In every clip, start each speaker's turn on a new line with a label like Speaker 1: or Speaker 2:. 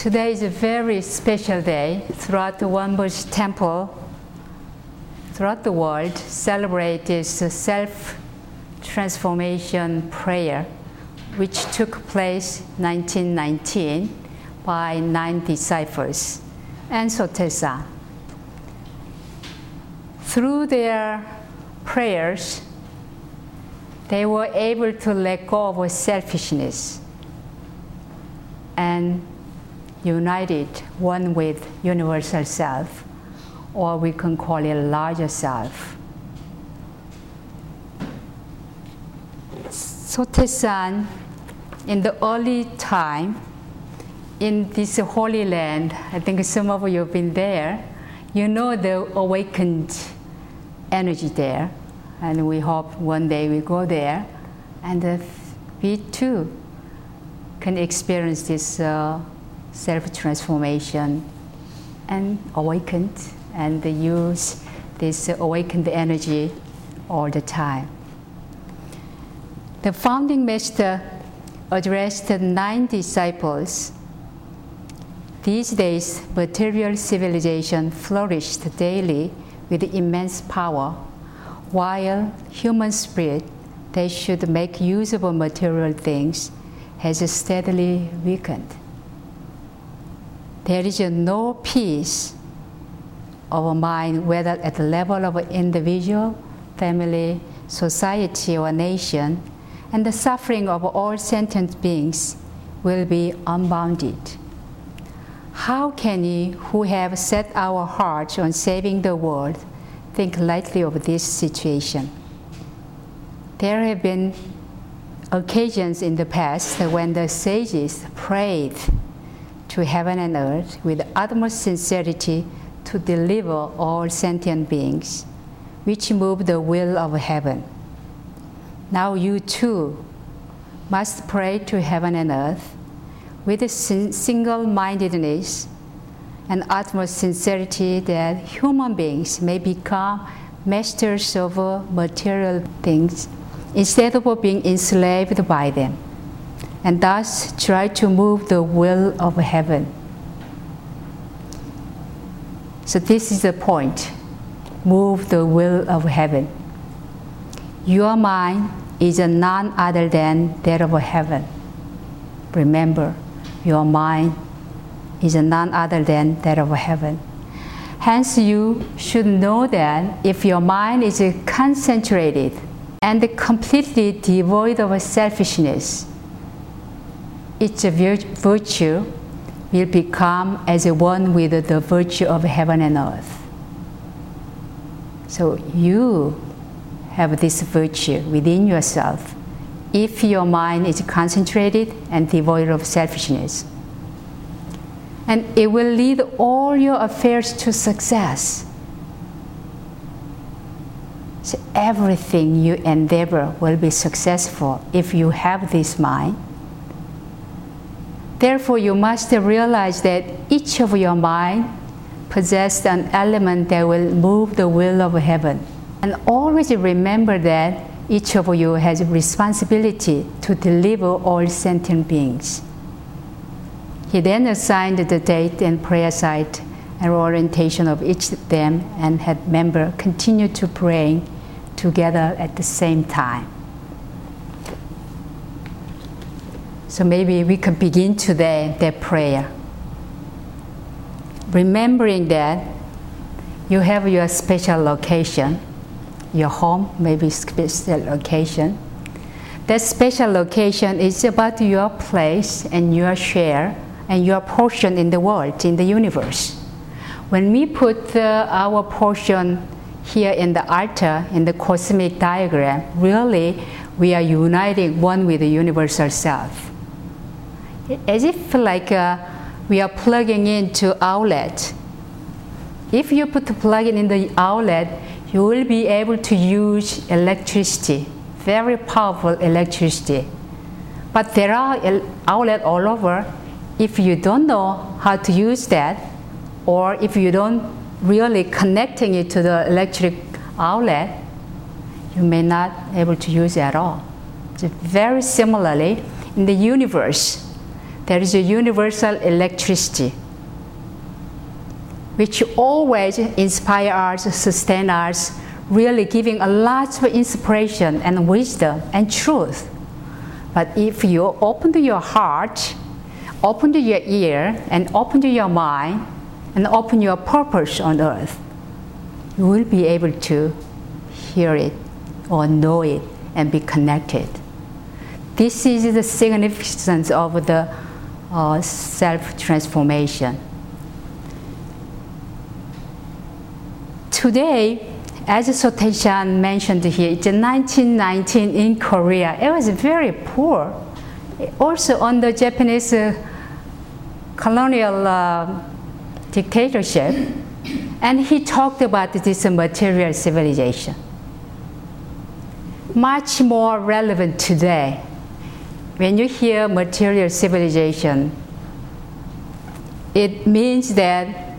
Speaker 1: Today is a very special day. Throughout the Won Buddhist Temple, throughout the world, celebrate this self transformation prayer, which took place 1919 by nine disciples and Sotaesan. Through their prayers, they were able to let go of selfishness and united one with universal self, or we can call it larger self. Sotaesan, in the early time, in this holy land, I think some of you have been there, you know the awakened energy there, and we hope one day we go there, and uh, we too can experience this uh, self transformation and awakened and use this awakened energy all the time. The founding master addressed nine disciples. These days, material civilization flourished daily with immense power, while human spirit, they should make of material things, has steadily weakened there is no peace of mind, whether at the level of individual, family, society, or nation, and the suffering of all sentient beings will be unbounded. How can we, who have set our hearts on saving the world, think lightly of this situation? There have been occasions in the past when the sages prayed to heaven and earth with utmost sincerity to deliver all sentient beings, which move the will of heaven. Now you too must pray to heaven and earth with a single mindedness and utmost sincerity that human beings may become masters of material things instead of being enslaved by them and thus try to move the will of heaven. So, this is the point move the will of heaven. Your mind is none other than that of heaven. Remember, your mind is none other than that of heaven. Hence, you should know that if your mind is concentrated and completely devoid of selfishness, its virtue will become as one with the virtue of heaven and earth. So you have this virtue within yourself if your mind is concentrated and devoid of selfishness. And it will lead all your affairs to success. So everything you endeavor will be successful if you have this mind Therefore, you must realize that each of your mind possessed an element that will move the will of heaven. And always remember that each of you has a responsibility to deliver all sentient beings. He then assigned the date and prayer site and orientation of each of them and had member continue to pray together at the same time. So maybe we can begin today that prayer. Remembering that you have your special location, your home, maybe special location. That special location is about your place and your share and your portion in the world, in the universe. When we put uh, our portion here in the altar, in the cosmic diagram, really we are uniting one with the universal self as if like uh, we are plugging into outlet. If you put the plug in the outlet, you will be able to use electricity, very powerful electricity. But there are outlets all over. If you don't know how to use that, or if you don't really connecting it to the electric outlet, you may not able to use it at all. So very similarly, in the universe, there is a universal electricity which always inspire us, sustain us, really giving a lot of inspiration and wisdom and truth. But if you open to your heart, open to your ear, and open to your mind, and open your purpose on earth, you will be able to hear it or know it and be connected. This is the significance of the uh, self transformation. Today, as Sotaesan mentioned here, it's 1919 in Korea. It was very poor. Also under Japanese uh, colonial uh, dictatorship, and he talked about this material civilization. Much more relevant today. When you hear material civilization, it means that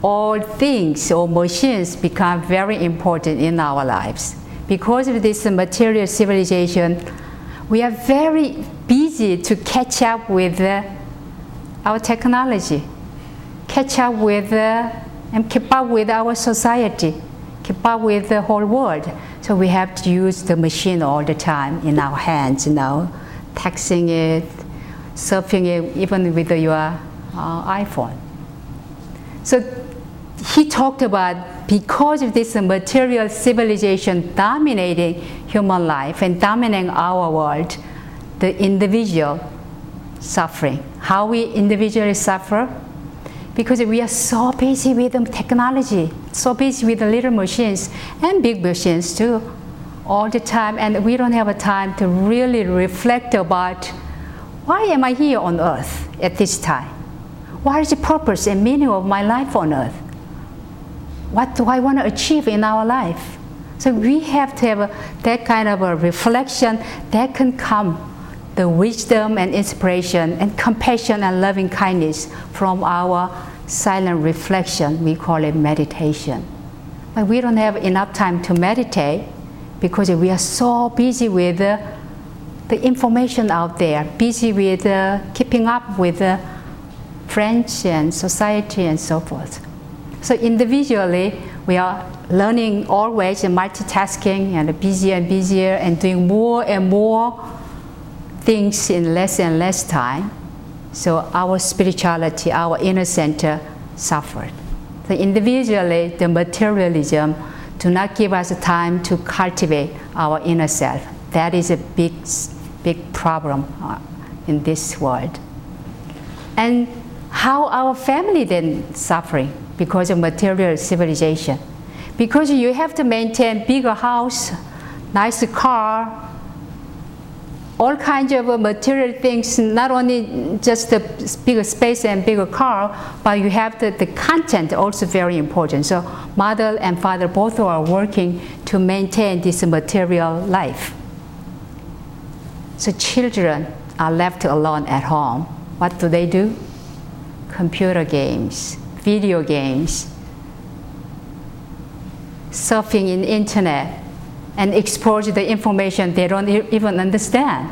Speaker 1: all things or machines become very important in our lives. Because of this material civilization, we are very busy to catch up with uh, our technology, catch up with uh, and keep up with our society, keep up with the whole world. So we have to use the machine all the time in our hands, you know, texting it, surfing it, even with your uh, iPhone. So he talked about because of this material civilization dominating human life and dominating our world, the individual suffering. How we individually suffer? Because we are so busy with technology, so busy with little machines and big machines too, all the time, and we don't have a time to really reflect about why am I here on earth at this time? What is the purpose and meaning of my life on earth? what do I want to achieve in our life? So we have to have a, that kind of a reflection that can come the wisdom and inspiration and compassion and loving kindness from our silent reflection. We call it meditation. But we don't have enough time to meditate because we are so busy with uh, the information out there, busy with uh, keeping up with uh, friends and society and so forth. So individually, we are learning always and multitasking and busier and busier and doing more and more things in less and less time. So our spirituality, our inner center suffered. So individually, the materialism do not give us time to cultivate our inner self. That is a big, big problem uh, in this world. And how our family then suffering? because of material civilization. Because you have to maintain bigger house, nice car, all kinds of uh, material things, not only just the bigger space and bigger car, but you have the, the content also very important. So mother and father both are working to maintain this material life. So children are left alone at home. What do they do? Computer games video games, surfing in internet, and expose the information they don't even understand.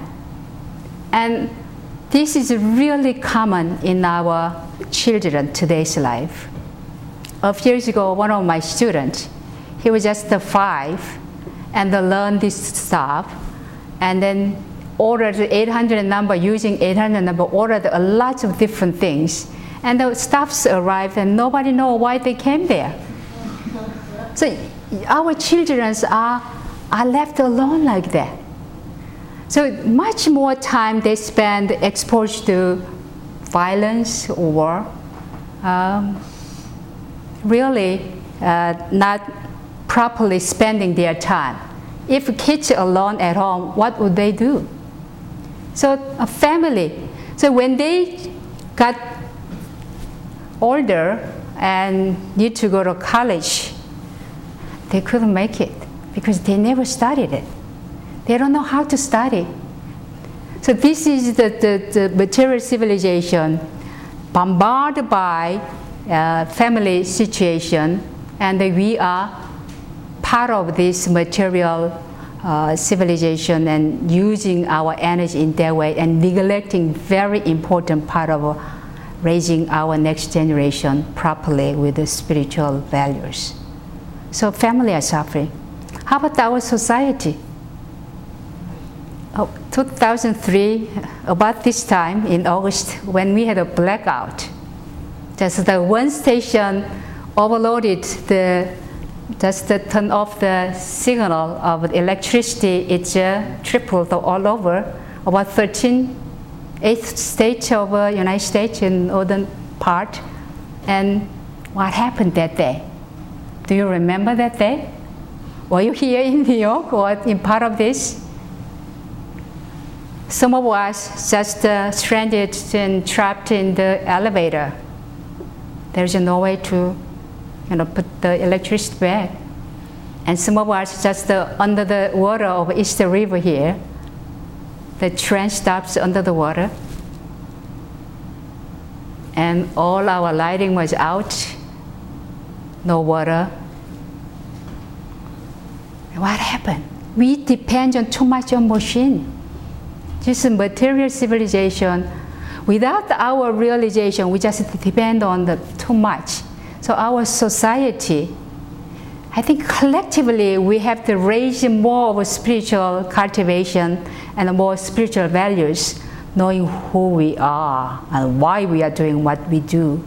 Speaker 1: And this is really common in our children today's life. A few years ago, one of my students, he was just five, and learned this stuff, and then ordered 800 number using 800 number, ordered a lot of different things and the staffs arrived and nobody know why they came there. So our children are, are left alone like that. So much more time they spend exposed to violence or um, really uh, not properly spending their time. If kids alone at home, what would they do? So a family. So when they got older and need to go to college, they couldn't make it because they never studied it. They don't know how to study. So this is the, the, the material civilization bombarded by uh, family situation and we are part of this material uh, civilization and using our energy in that way and neglecting very important part of raising our next generation properly with the spiritual values. So family are suffering. How about our society? Oh, 2003, about this time in August, when we had a blackout, just the one station overloaded the just to turn off the signal of electricity, it uh, tripled all over. About 13, eighth state of uh, United States in northern part. And what happened that day? Do you remember that day? Were you here in New York or in part of this? Some of us just uh, stranded and trapped in the elevator. There's no way to you know, put the electricity back. And some of us just uh, under the water of Easter River here. The train stops under the water. And all our lighting was out, no water. What happened? We depend on too much on machine. This material civilization, without our realization, we just depend on the too much. So our society, I think collectively we have to raise more of spiritual cultivation and more spiritual values, knowing who we are and why we are doing what we do,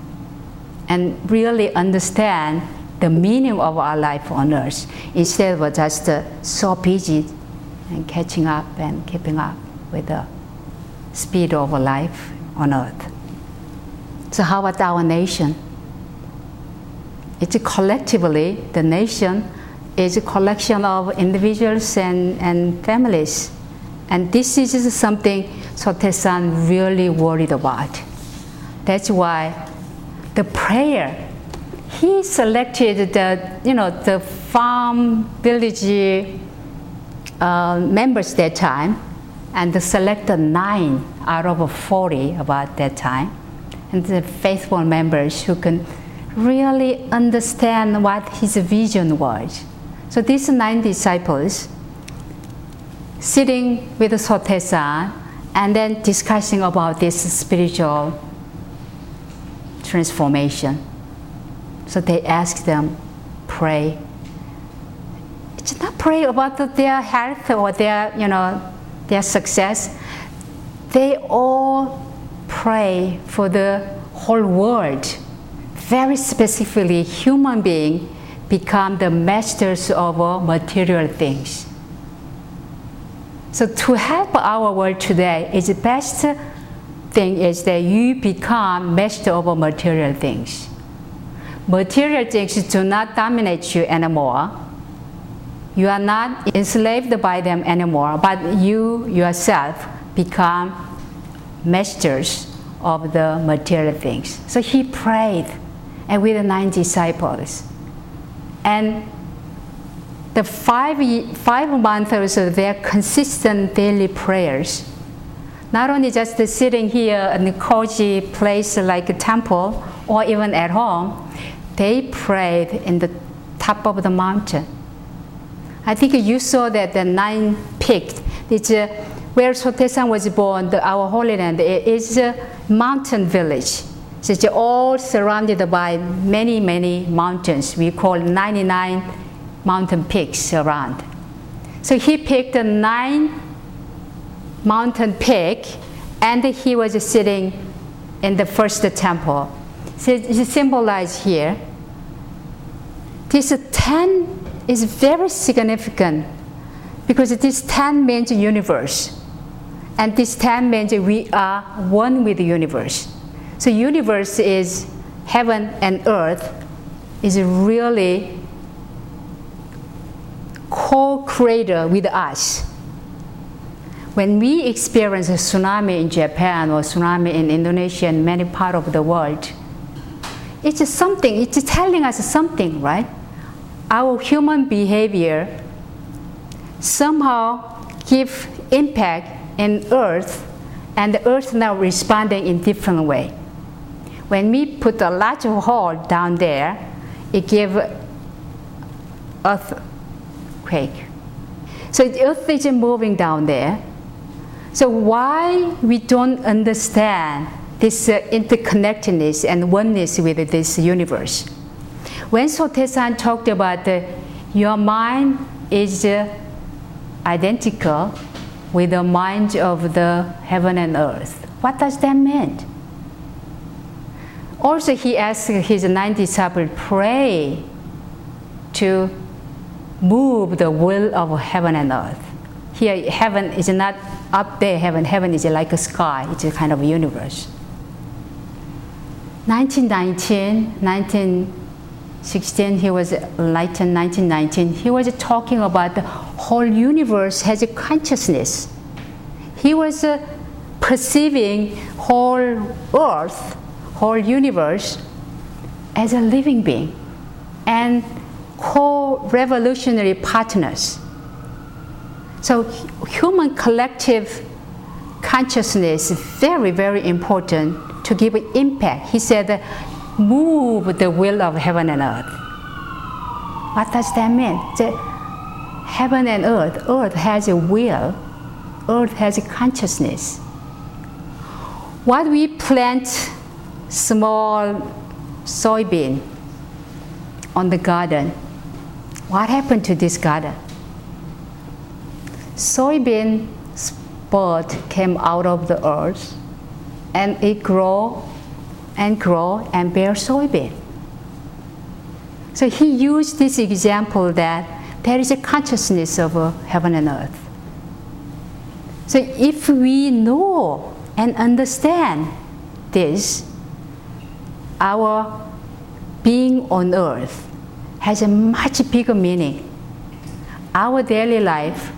Speaker 1: and really understand the meaning of our life on earth instead of just so busy and catching up and keeping up with the speed of life on earth. So, how about our nation? It's collectively, the nation is a collection of individuals and, and families. And this is something Sotaesan really worried about. That's why the prayer, he selected the, you know, the farm village uh, members that time and selected nine out of 40 about that time. And the faithful members who can really understand what his vision was. So these nine disciples sitting with Sotaesan and then discussing about this spiritual transformation. So they ask them, pray. It's not pray about their health or their, you know, their success. They all pray for the whole world very specifically human beings become the masters of material things. So to help our world today, is the best thing is that you become master of material things. Material things do not dominate you anymore. You are not enslaved by them anymore, but you yourself become masters of the material things. So he prayed and with the nine disciples. And the five, five months of their consistent daily prayers, not only just sitting here in a cozy place like a temple or even at home, they prayed in the top of the mountain. I think you saw that the nine peaks, it's uh, where Sotaesan was born, the, our Holy Land, it is a mountain village. So it's all surrounded by many, many mountains. We call 99 mountain peaks around. So he picked a nine mountain peak and he was sitting in the first temple. Symbolized here. This 10 is very significant because this 10 means universe. And this 10 means we are one with the universe. So universe is heaven and earth is really co-creator with us. When we experience a tsunami in Japan or tsunami in Indonesia and many parts of the world, it's something, it's telling us something, right? Our human behavior somehow give impact in earth and the earth now responding in different way. When we put a large hole down there, it gives earthquake. So the earth is moving down there. So why we don't understand this uh, interconnectedness and oneness with this universe? When Sotaesan talked about uh, your mind is uh, identical with the mind of the heaven and earth, what does that mean? Also, he asked his nine disciples pray to move the will of heaven and earth. Here, heaven is not up there, heaven. Heaven is like a sky, it's a kind of universe. 1919, 1916, he was enlightened, 1919, he was talking about the whole universe has a consciousness. He was uh, perceiving whole earth, whole universe as a living being and co-revolutionary partners. So human collective consciousness is very, very important to give impact. He said, move the will of heaven and earth. What does that mean? The heaven and earth, earth has a will, earth has a consciousness. What we plant small soybean on the garden, what happened to this garden? Soybean spot came out of the earth and it grow and grow and bear soybean. So he used this example that there is a consciousness of uh, heaven and earth. So if we know and understand this, our being on earth has a much bigger meaning. Our daily life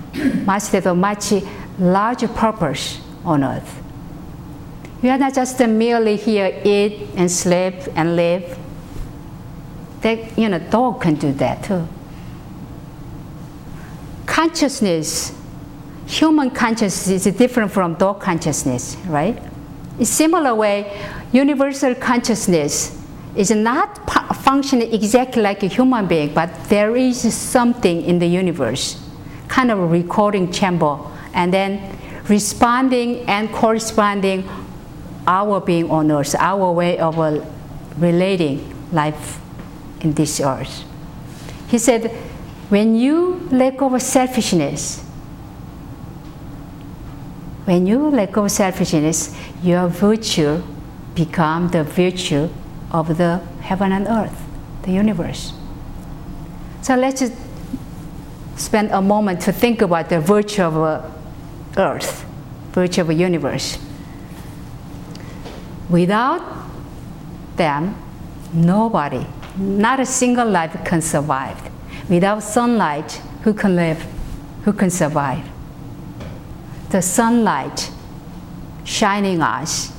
Speaker 1: must have a much larger purpose on earth. We are not just merely here, eat and sleep and live. That, you know, dog can do that too. Consciousness, human consciousness is different from dog consciousness, right? In similar way, universal consciousness is not functioning exactly like a human being, but there is something in the universe, kind of a recording chamber, and then responding and corresponding our being on earth, our way of uh, relating life in this earth. He said, when you let go of selfishness, when you let go of selfishness, your virtue become the virtue of the heaven and earth, the universe. So let's just spend a moment to think about the virtue of uh, earth, virtue of universe. Without them, nobody, not a single life can survive. Without sunlight, who can live? Who can survive? The sunlight shining us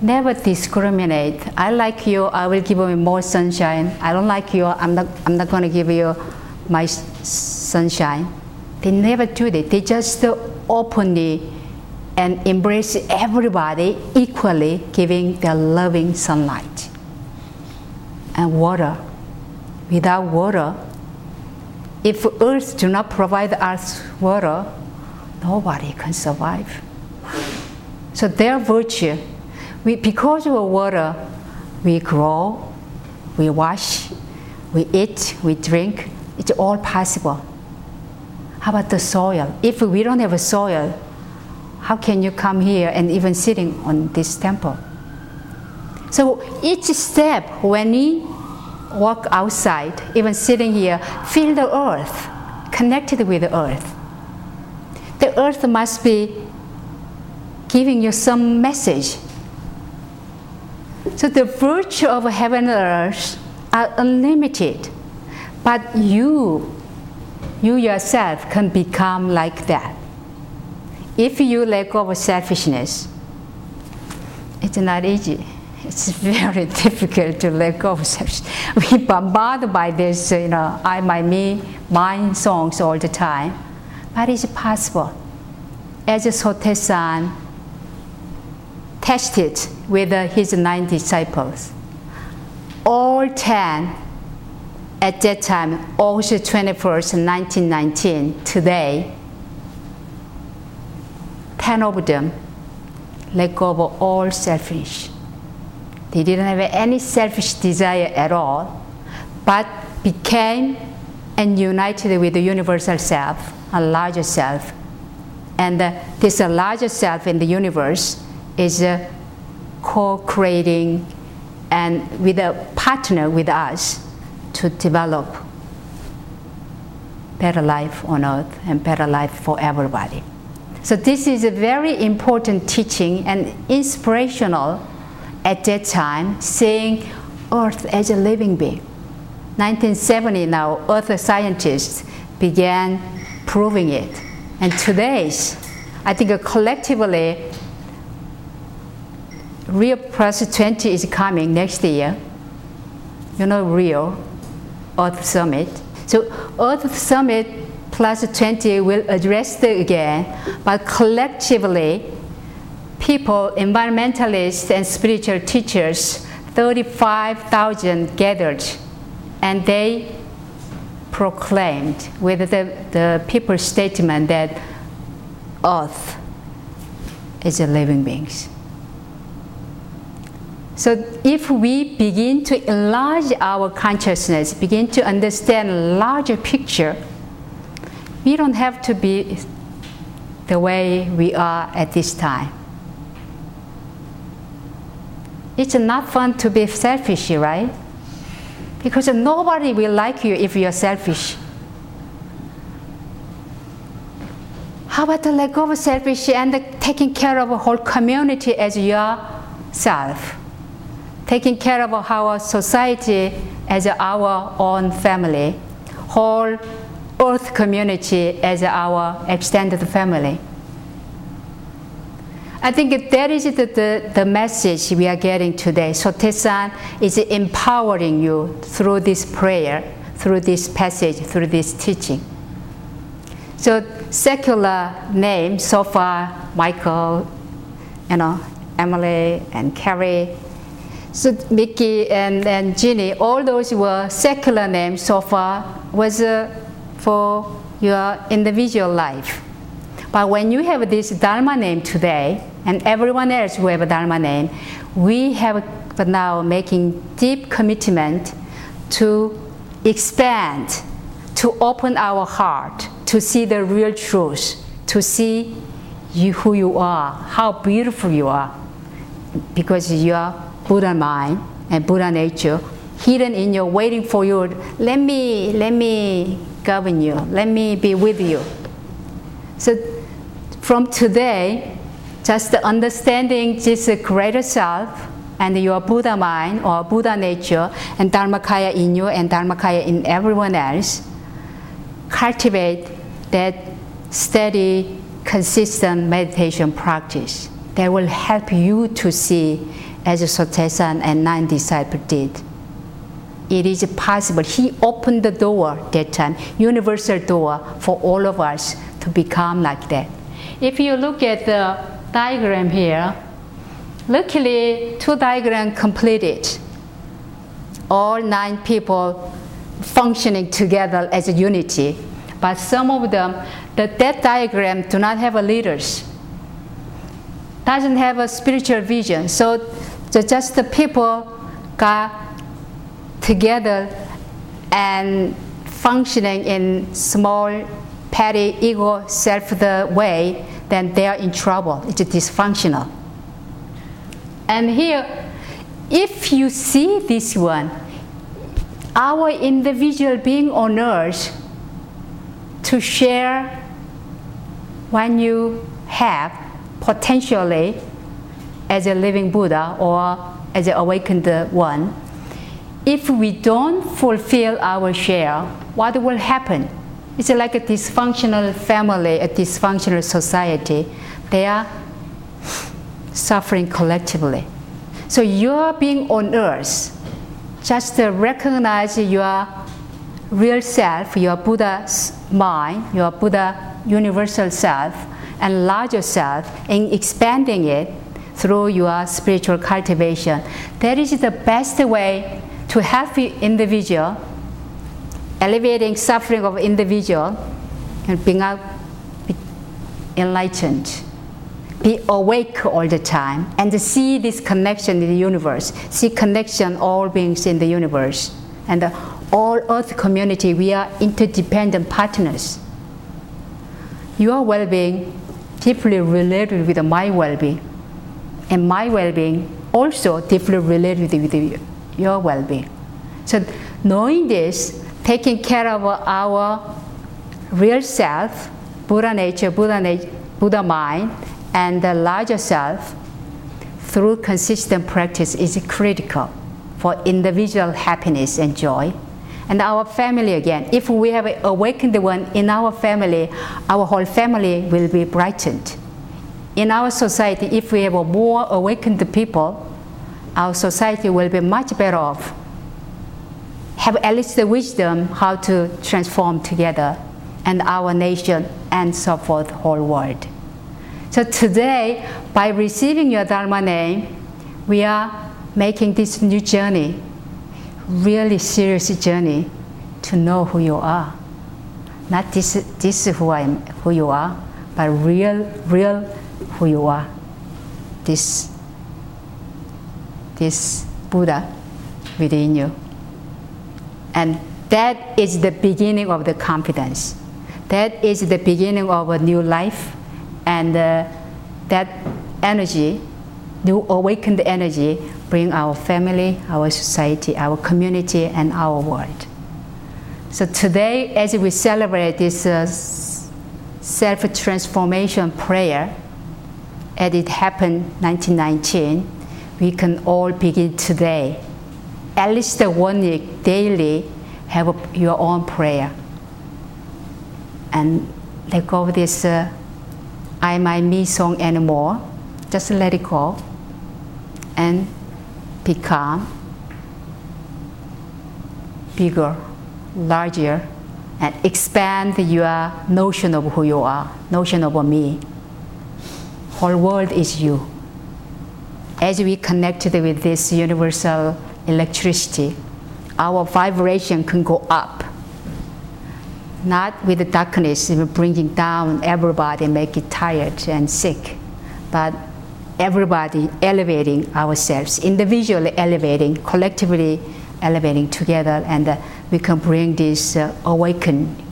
Speaker 1: never discriminate. I like you, I will give you more sunshine. I don't like you, I'm not, I'm not going to give you my sunshine. They never do that. They just openly and embrace everybody equally, giving their loving sunlight. And water. Without water, if earth do not provide us water, nobody can survive. So their virtue, we, because of water, we grow, we wash, we eat, we drink. It's all possible. How about the soil? If we don't have a soil, how can you come here and even sitting on this temple? So each step, when we walk outside, even sitting here, feel the earth, connected with the earth. The earth must be giving you some message. So the virtue of heaven and earth are unlimited, but you, you yourself can become like that if you let go of selfishness, it's not easy. It's very difficult to let go of selfishness. We bombarded by this, you know, I, my, me, mine songs all the time. But it's possible. As Sotaesan tested with his nine disciples, all ten at that time, August 21st, 1919, today, 10 of them let go of all selfish. They didn't have any selfish desire at all, but became and united with the universal self, a larger self. And uh, this uh, larger self in the universe is uh, co creating and with a partner with us to develop better life on earth and better life for everybody. So this is a very important teaching and inspirational at that time, seeing Earth as a living being. 1970 now, Earth scientists began proving it. And today's, I think collectively, Rio Plus 20 is coming next year. You know Rio, Earth Summit. So Earth Summit plus 20 will address it again, but collectively, people, environmentalists and spiritual teachers, 35,000 gathered, and they proclaimed with the, the people's statement that Earth is a living being. So if we begin to enlarge our consciousness, begin to understand larger picture, we don't have to be the way we are at this time. It's not fun to be selfish, right? Because nobody will like you if you're selfish. How about the let go of selfish and taking care of a whole community as yourself? Taking care of our society as our own family, whole earth community as our extended family. I think that is the, the, the message we are getting today. Sotaesan is empowering you through this prayer, through this passage, through this teaching. So secular name so far, Michael, you know, Emily and Carrie, so Mickey and, and Ginny, all those were secular names so far was uh, for your individual life. But when you have this Dharma name today, and everyone else who have a Dharma name, we have now making deep commitment to expand, to open our heart, to see the real truth, to see you, who you are, how beautiful you are, because you are Buddha mind and Buddha nature hidden in you, waiting for you. Let me, let me govern you. Let me be with you. So from today, just understanding this greater self and your Buddha mind or Buddha nature and Dharmakaya in you and Dharmakaya in everyone else, cultivate that steady, consistent meditation practice that will help you to see as Sotaesan and nine disciples did. It is possible. He opened the door that time, universal door for all of us to become like that. If you look at the diagram here, luckily two diagrams completed. All nine people functioning together as a unity. But some of them, the that diagram do not have a leaders. Doesn't have a spiritual vision. So just the people got together and functioning in small, petty, ego, self the way, then they are in trouble. It's dysfunctional. And here, if you see this one, our individual being on earth to share when you have potentially as a living Buddha or as an awakened one, if we don't fulfill our share, what will happen? It's like a dysfunctional family, a dysfunctional society. They are suffering collectively. So your being on earth, just recognize your real self, your Buddha mind, your Buddha universal self, and larger self, and expanding it through your spiritual cultivation. That is the best way to help the individual alleviating suffering of individual and being out enlightened. Be awake all the time and see this connection in the universe. See connection all beings in the universe. And all earth community we are interdependent partners. Your well-being deeply related with my well-being. And my well-being also deeply related with your well-being so knowing this taking care of our real self, Buddha nature, Buddha, nature, Buddha mind, and the larger self through consistent practice is critical for individual happiness and joy. And our family again, if we have awakened one in our family, our whole family will be brightened. In our society, if we have more awakened people, our society will be much better off have at least the wisdom how to transform together and our nation and so forth whole world. So today, by receiving your Dharma name, we are making this new journey, really serious journey to know who you are. Not this, this who I am, who you are, but real, real who you are. This, this Buddha within you. And that is the beginning of the confidence. That is the beginning of a new life. And uh, that energy, new awakened energy, bring our family, our society, our community, and our world. So today, as we celebrate this uh, self-transformation prayer, as it happened 1919, we can all begin today at least one week daily have a, your own prayer and let go of this uh, I, my, me song anymore. Just let it go and be calm, bigger, larger, and expand your notion of who you are, notion of me. Whole world is you. As we connected with this universal electricity, our vibration can go up. Not with the darkness bringing down everybody, make it tired and sick, but everybody elevating ourselves, individually elevating, collectively elevating together, and we can bring this uh, awakened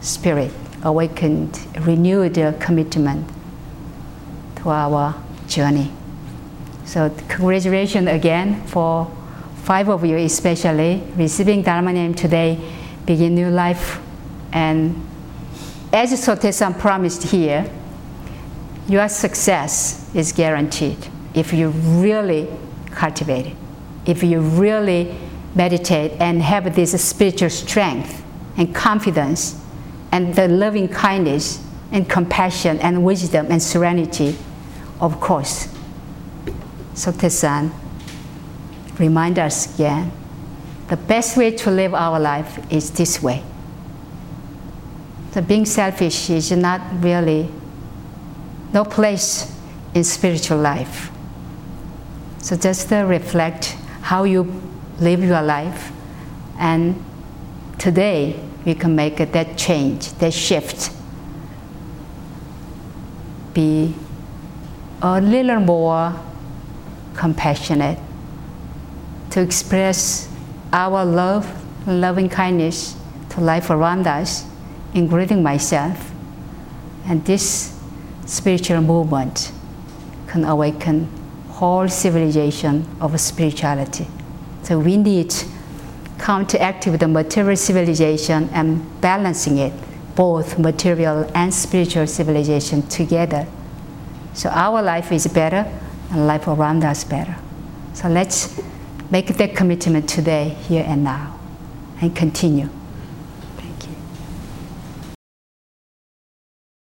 Speaker 1: spirit, awakened, renewed uh, commitment to our journey. So congratulations again for five of you especially receiving Dharma name today, begin new life. And as Sotaesan promised here, your success is guaranteed if you really cultivate it, if you really meditate and have this spiritual strength and confidence and the loving kindness and compassion and wisdom and serenity, of course, Sotaesan remind us again the best way to live our life is this way. The being selfish is not really no place in spiritual life. So just reflect how you live your life, and today we can make that change, that shift. Be a little more compassionate, to express our love loving kindness to life around us, including myself. And this spiritual movement can awaken whole civilization of spirituality. So we need counteract with the material civilization and balancing it, both material and spiritual civilization together. So our life is better and life around us better. So let's make that commitment today, here and now, and continue.